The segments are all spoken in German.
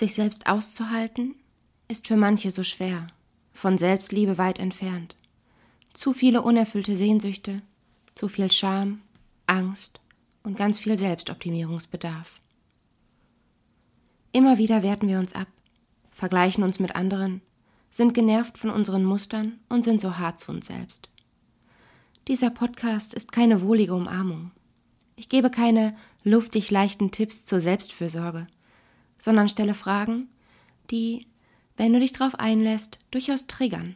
Sich selbst auszuhalten, ist für manche so schwer, von Selbstliebe weit entfernt. Zu viele unerfüllte Sehnsüchte, zu viel Scham, Angst und ganz viel Selbstoptimierungsbedarf. Immer wieder werten wir uns ab, vergleichen uns mit anderen, sind genervt von unseren Mustern und sind so hart zu uns selbst. Dieser Podcast ist keine wohlige Umarmung. Ich gebe keine luftig leichten Tipps zur Selbstfürsorge, sondern stelle Fragen, die, wenn du dich darauf einlässt, durchaus triggern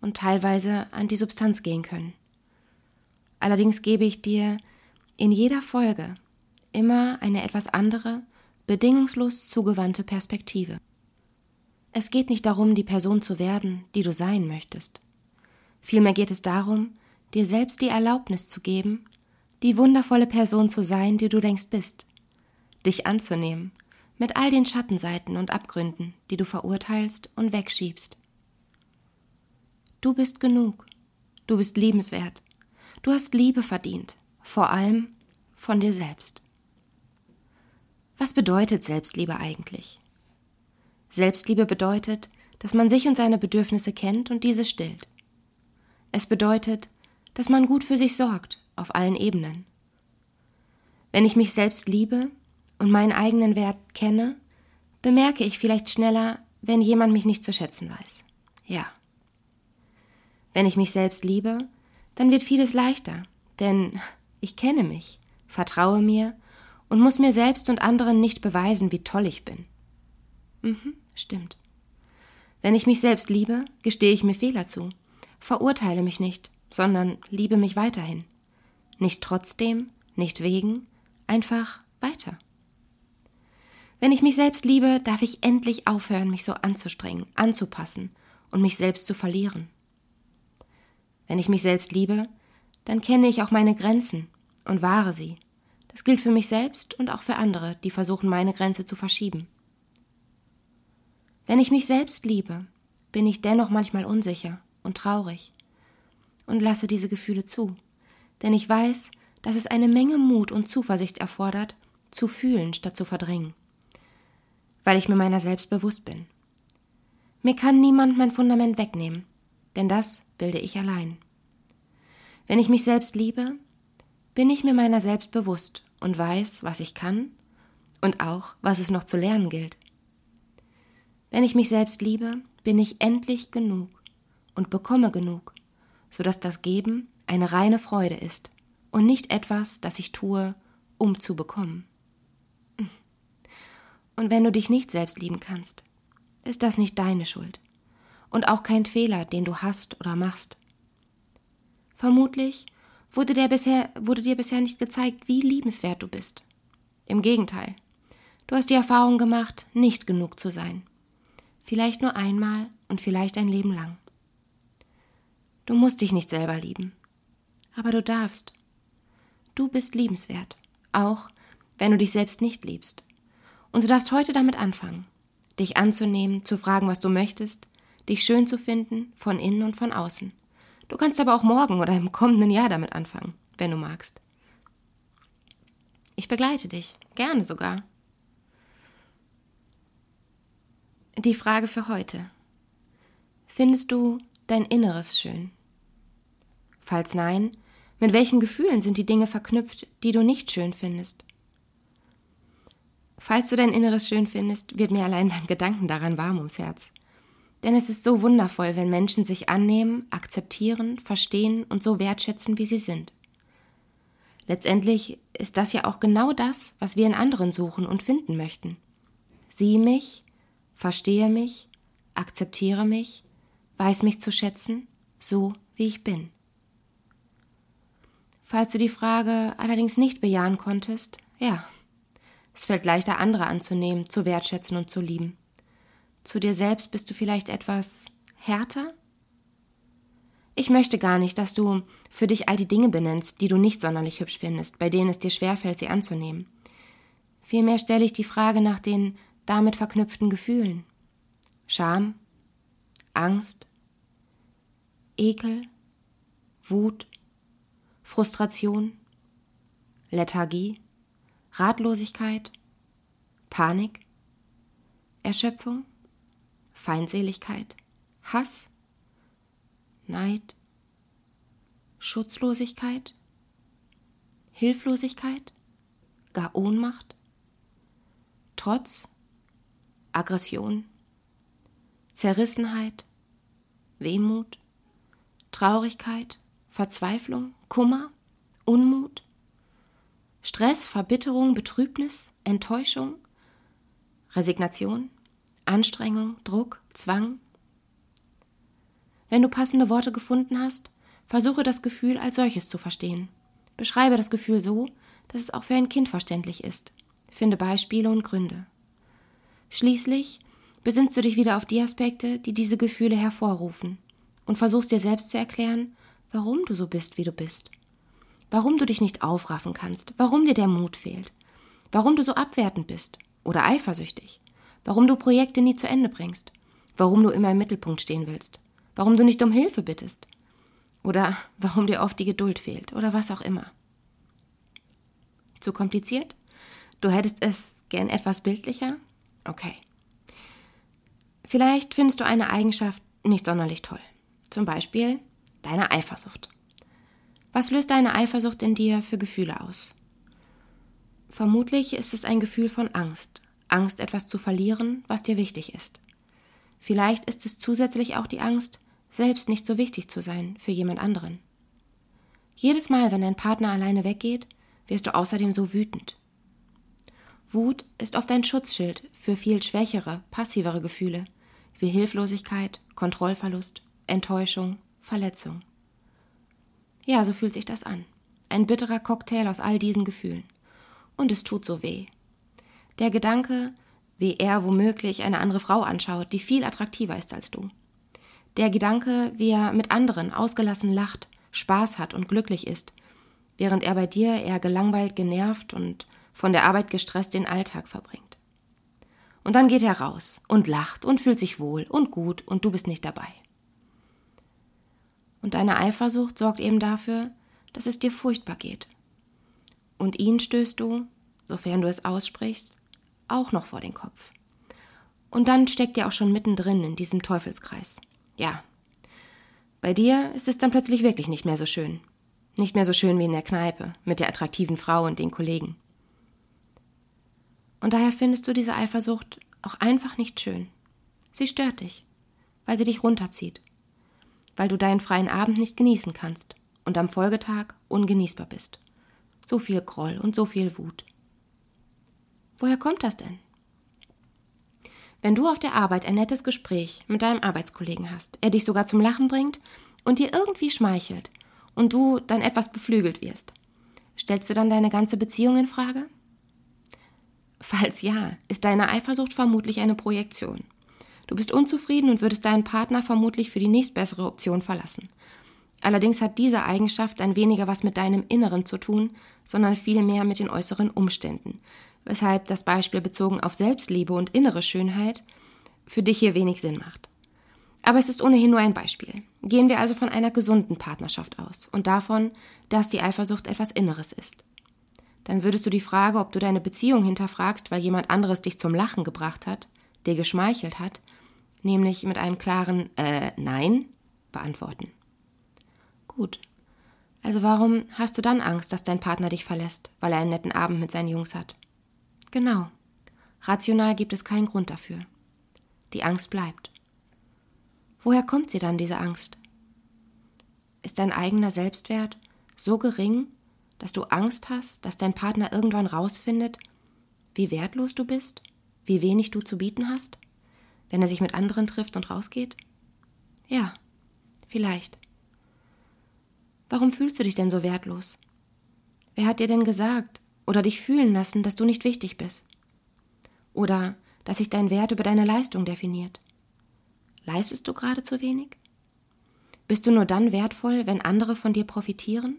und teilweise an die Substanz gehen können. Allerdings gebe ich dir in jeder Folge immer eine etwas andere, bedingungslos zugewandte Perspektive. Es geht nicht darum, die Person zu werden, die du sein möchtest. Vielmehr geht es darum, dir selbst die Erlaubnis zu geben, die wundervolle Person zu sein, die du denkst bist, dich anzunehmen, mit all den Schattenseiten und Abgründen, die du verurteilst und wegschiebst. Du bist genug, du bist liebenswert, du hast Liebe verdient, vor allem von dir selbst. Was bedeutet Selbstliebe eigentlich? Selbstliebe bedeutet, dass man sich und seine Bedürfnisse kennt und diese stillt. Es bedeutet, dass man gut für sich sorgt, auf allen Ebenen. Wenn ich mich selbst liebe und meinen eigenen Wert kenne, bemerke ich vielleicht schneller, wenn jemand mich nicht zu schätzen weiß. Ja. Wenn ich mich selbst liebe, dann wird vieles leichter, denn ich kenne mich, vertraue mir und muss mir selbst und anderen nicht beweisen, wie toll ich bin. Mhm, stimmt. Wenn ich mich selbst liebe, gestehe ich mir Fehler zu, verurteile mich nicht, sondern liebe mich weiterhin. Nicht trotzdem, nicht wegen, einfach weiter. Wenn ich mich selbst liebe, darf ich endlich aufhören, mich so anzustrengen, anzupassen und mich selbst zu verlieren. Wenn ich mich selbst liebe, dann kenne ich auch meine Grenzen und wahre sie. Das gilt für mich selbst und auch für andere, die versuchen, meine Grenze zu verschieben. Wenn ich mich selbst liebe, bin ich dennoch manchmal unsicher und traurig und lasse diese Gefühle zu, denn ich weiß, dass es eine Menge Mut und Zuversicht erfordert, zu fühlen statt zu verdrängen, weil ich mir meiner selbst bewusst bin. Mir kann niemand mein Fundament wegnehmen, denn das bilde ich allein. Wenn ich mich selbst liebe, bin ich mir meiner selbst bewusst und weiß, was ich kann und auch, was es noch zu lernen gilt. Wenn ich mich selbst liebe, bin ich endlich genug und bekomme genug sodass das Geben eine reine Freude ist und nicht etwas, das ich tue, um zu bekommen. Und wenn du dich nicht selbst lieben kannst, ist das nicht deine Schuld und auch kein Fehler, den du hast oder machst. Vermutlich wurde dir bisher, wurde dir bisher nicht gezeigt, wie liebenswert du bist. Im Gegenteil, du hast die Erfahrung gemacht, nicht genug zu sein. Vielleicht nur einmal und vielleicht ein Leben lang. Du musst dich nicht selber lieben. Aber du darfst. Du bist liebenswert, auch wenn du dich selbst nicht liebst. Und du darfst heute damit anfangen, dich anzunehmen, zu fragen, was du möchtest, dich schön zu finden, von innen und von außen. Du kannst aber auch morgen oder im kommenden Jahr damit anfangen, wenn du magst. Ich begleite dich, gerne sogar. Die Frage für heute. Findest du dein Inneres schön? Falls nein, mit welchen Gefühlen sind die Dinge verknüpft, die du nicht schön findest? Falls du dein Inneres schön findest, wird mir allein beim Gedanken daran warm ums Herz. Denn es ist so wundervoll, wenn Menschen sich annehmen, akzeptieren, verstehen und so wertschätzen, wie sie sind. Letztendlich ist das ja auch genau das, was wir in anderen suchen und finden möchten. Sieh mich, verstehe mich, akzeptiere mich, weiß mich zu schätzen, so wie ich bin. Falls du die Frage allerdings nicht bejahen konntest, ja, es fällt leichter, andere anzunehmen, zu wertschätzen und zu lieben. Zu dir selbst bist du vielleicht etwas härter? Ich möchte gar nicht, dass du für dich all die Dinge benennst, die du nicht sonderlich hübsch findest, bei denen es dir schwerfällt, sie anzunehmen. Vielmehr stelle ich die Frage nach den damit verknüpften Gefühlen. Scham, Angst, Ekel, Wut, Frustration, Lethargie, Ratlosigkeit, Panik? Erschöpfung, Feindseligkeit, Hass, Neid, Schutzlosigkeit, Hilflosigkeit, gar Ohnmacht, Trotz, Aggression, Zerrissenheit, Wehmut, Traurigkeit, Verzweiflung, Kummer, Unmut, Stress, Verbitterung, Betrübnis, Enttäuschung, Resignation, Anstrengung, Druck, Zwang. Wenn du passende Worte gefunden hast, versuche das Gefühl als solches zu verstehen. Beschreibe das Gefühl so, dass es auch für ein Kind verständlich ist. Finde Beispiele und Gründe. Schließlich besinnst du dich wieder auf die Aspekte, die diese Gefühle hervorrufen und versuchst dir selbst zu erklären, warum du so bist, wie du bist. Warum du dich nicht aufraffen kannst, warum dir der Mut fehlt, warum du so abwertend bist oder eifersüchtig, warum du Projekte nie zu Ende bringst, warum du immer im Mittelpunkt stehen willst, warum du nicht um Hilfe bittest oder warum dir oft die Geduld fehlt oder was auch immer. Zu kompliziert? Du hättest es gern etwas bildlicher? Okay. Vielleicht findest du eine Eigenschaft nicht sonderlich toll. Zum Beispiel deine Eifersucht. Was löst deine Eifersucht in dir für Gefühle aus? Vermutlich ist es ein Gefühl von Angst. Angst, etwas zu verlieren, was dir wichtig ist. Vielleicht ist es zusätzlich auch die Angst, selbst nicht so wichtig zu sein für jemand anderen. Jedes Mal, wenn dein Partner alleine weggeht, wirst du außerdem so wütend. Wut ist oft ein Schutzschild für viel schwächere, passivere Gefühle, wie Hilflosigkeit, Kontrollverlust, Enttäuschung, Verletzung. Ja, so fühlt sich das an. Ein bitterer Cocktail aus all diesen Gefühlen. Und es tut so weh. Der Gedanke, wie er womöglich eine andere Frau anschaut, die viel attraktiver ist als du. Der Gedanke, wie er mit anderen ausgelassen lacht, Spaß hat und glücklich ist, während er bei dir eher gelangweilt, genervt und von der Arbeit gestresst den Alltag verbringt. Und dann geht er raus und lacht und fühlt sich wohl und gut und du bist nicht dabei. Und deine Eifersucht sorgt eben dafür, dass es dir furchtbar geht. Und ihn stößt du, sofern du es aussprichst, auch noch vor den Kopf. Und dann steckt ihr auch schon mittendrin in diesem Teufelskreis. Ja. Bei dir ist es dann plötzlich wirklich nicht mehr so schön. Nicht mehr so schön wie in der Kneipe, mit der attraktiven Frau und den Kollegen. Und daher findest du diese Eifersucht auch einfach nicht schön. Sie stört dich, weil sie dich runterzieht, weil du deinen freien Abend nicht genießen kannst und am Folgetag ungenießbar bist. So viel Groll und so viel Wut. Woher kommt das denn? Wenn du auf der Arbeit ein nettes Gespräch mit deinem Arbeitskollegen hast, er dich sogar zum Lachen bringt und dir irgendwie schmeichelt und du dann etwas beflügelt wirst, stellst du dann deine ganze Beziehung in Frage? Falls ja, ist deine Eifersucht vermutlich eine Projektion. Du bist unzufrieden und würdest deinen Partner vermutlich für die nächstbessere Option verlassen. Allerdings hat diese Eigenschaft dann weniger was mit deinem Inneren zu tun, sondern vielmehr mit den äußeren Umständen, weshalb das Beispiel bezogen auf Selbstliebe und innere Schönheit für dich hier wenig Sinn macht. Aber es ist ohnehin nur ein Beispiel. Gehen wir also von einer gesunden Partnerschaft aus und davon, dass die Eifersucht etwas Inneres ist. Dann würdest du die Frage, ob du deine Beziehung hinterfragst, weil jemand anderes dich zum Lachen gebracht hat, dir geschmeichelt hat, nämlich mit einem klaren äh, Nein beantworten. Gut. Also warum hast du dann Angst, dass dein Partner dich verlässt, weil er einen netten Abend mit seinen Jungs hat? Genau. Rational gibt es keinen Grund dafür. Die Angst bleibt. Woher kommt sie dann, diese Angst? Ist dein eigener Selbstwert so gering, dass du Angst hast, dass dein Partner irgendwann rausfindet, wie wertlos du bist, wie wenig du zu bieten hast, wenn er sich mit anderen trifft und rausgeht? Ja, vielleicht. Warum fühlst du dich denn so wertlos? Wer hat dir denn gesagt, oder dich fühlen lassen, dass du nicht wichtig bist. Oder dass sich dein Wert über deine Leistung definiert. Leistest du gerade zu wenig? Bist du nur dann wertvoll, wenn andere von dir profitieren?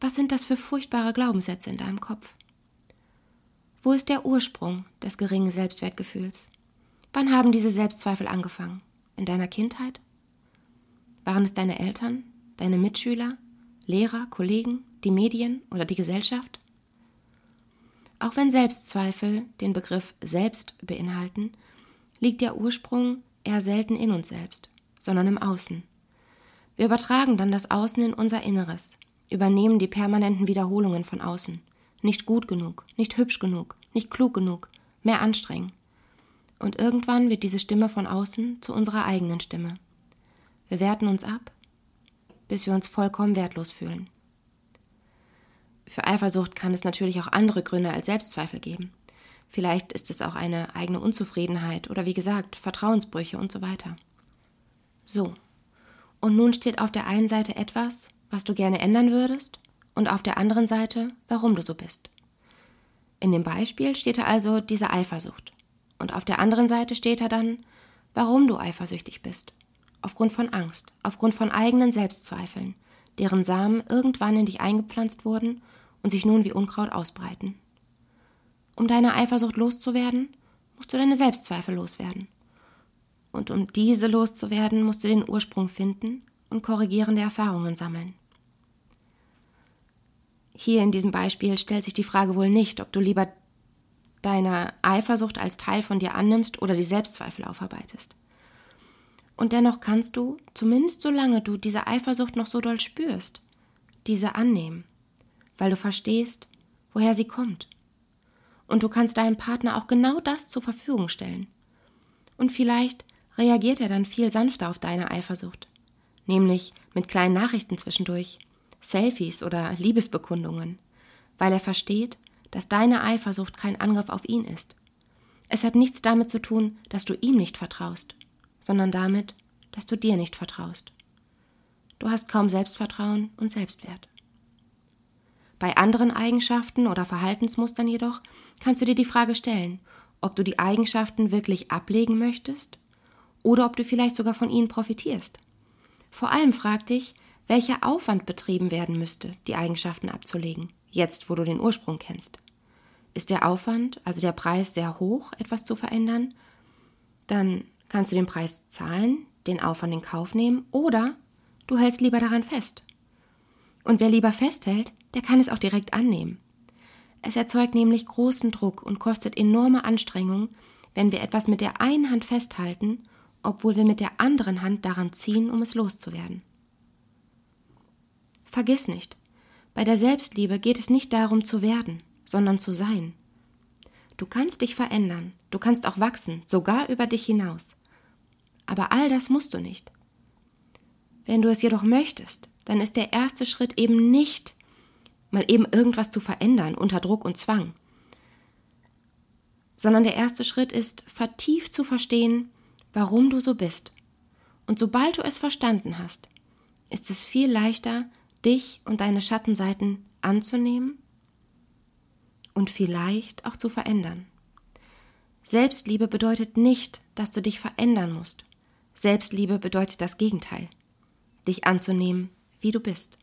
Was sind das für furchtbare Glaubenssätze in deinem Kopf? Wo ist der Ursprung des geringen Selbstwertgefühls? Wann haben diese Selbstzweifel angefangen? In deiner Kindheit? Waren es deine Eltern, deine Mitschüler, Lehrer, Kollegen, die Medien oder die Gesellschaft? Auch wenn Selbstzweifel den Begriff selbst beinhalten, liegt der Ursprung eher selten in uns selbst, sondern im Außen. Wir übertragen dann das Außen in unser Inneres, übernehmen die permanenten Wiederholungen von außen. Nicht gut genug, nicht hübsch genug, nicht klug genug, mehr anstrengen. Und irgendwann wird diese Stimme von außen zu unserer eigenen Stimme. Wir werten uns ab, bis wir uns vollkommen wertlos fühlen. Für Eifersucht kann es natürlich auch andere Gründe als Selbstzweifel geben. Vielleicht ist es auch eine eigene Unzufriedenheit oder wie gesagt Vertrauensbrüche und so weiter. So. Und nun steht auf der einen Seite etwas, was du gerne ändern würdest, und auf der anderen Seite, warum du so bist. In dem Beispiel steht also diese Eifersucht. Und auf der anderen Seite steht da dann, warum du eifersüchtig bist. Aufgrund von Angst, aufgrund von eigenen Selbstzweifeln, deren Samen irgendwann in dich eingepflanzt wurden und sich nun wie Unkraut ausbreiten. Um deine Eifersucht loszuwerden, musst du deine Selbstzweifel loswerden. Und um diese loszuwerden, musst du den Ursprung finden und korrigierende Erfahrungen sammeln. Hier in diesem Beispiel stellt sich die Frage wohl nicht, ob du lieber deine Eifersucht als Teil von dir annimmst oder die Selbstzweifel aufarbeitest. Und dennoch kannst du, zumindest solange du diese Eifersucht noch so doll spürst, diese annehmen, weil du verstehst, woher sie kommt und du kannst deinem Partner auch genau das zur Verfügung stellen. Und vielleicht reagiert er dann viel sanfter auf deine Eifersucht, nämlich mit kleinen Nachrichten zwischendurch, Selfies oder Liebesbekundungen, weil er versteht, dass deine Eifersucht kein Angriff auf ihn ist. Es hat nichts damit zu tun, dass du ihm nicht vertraust, sondern damit, dass du dir nicht vertraust. Du hast kaum Selbstvertrauen und Selbstwert. Bei anderen Eigenschaften oder Verhaltensmustern jedoch kannst du dir die Frage stellen, ob du die Eigenschaften wirklich ablegen möchtest oder ob du vielleicht sogar von ihnen profitierst. Vor allem frag dich, welcher Aufwand betrieben werden müsste, die Eigenschaften abzulegen, jetzt wo du den Ursprung kennst. Ist der Aufwand, also der Preis, sehr hoch, etwas zu verändern? Dann kannst du den Preis zahlen, den Aufwand in Kauf nehmen oder du hältst lieber daran fest. Und wer lieber festhält, der kann es auch direkt annehmen. Es erzeugt nämlich großen Druck und kostet enorme Anstrengung, wenn wir etwas mit der einen Hand festhalten, obwohl wir mit der anderen Hand daran ziehen, um es loszuwerden. Vergiss nicht, bei der Selbstliebe geht es nicht darum zu werden, sondern zu sein. Du kannst dich verändern, du kannst auch wachsen, sogar über dich hinaus. Aber all das musst du nicht. Wenn du es jedoch möchtest, dann ist der erste Schritt eben nicht mal eben irgendwas zu verändern unter Druck und Zwang, sondern der erste Schritt ist, vertieft zu verstehen, warum du so bist. Und sobald du es verstanden hast, ist es viel leichter, dich und deine Schattenseiten anzunehmen und vielleicht auch zu verändern. Selbstliebe bedeutet nicht, dass du dich verändern musst. Selbstliebe bedeutet das Gegenteil, dich anzunehmen, wie du bist.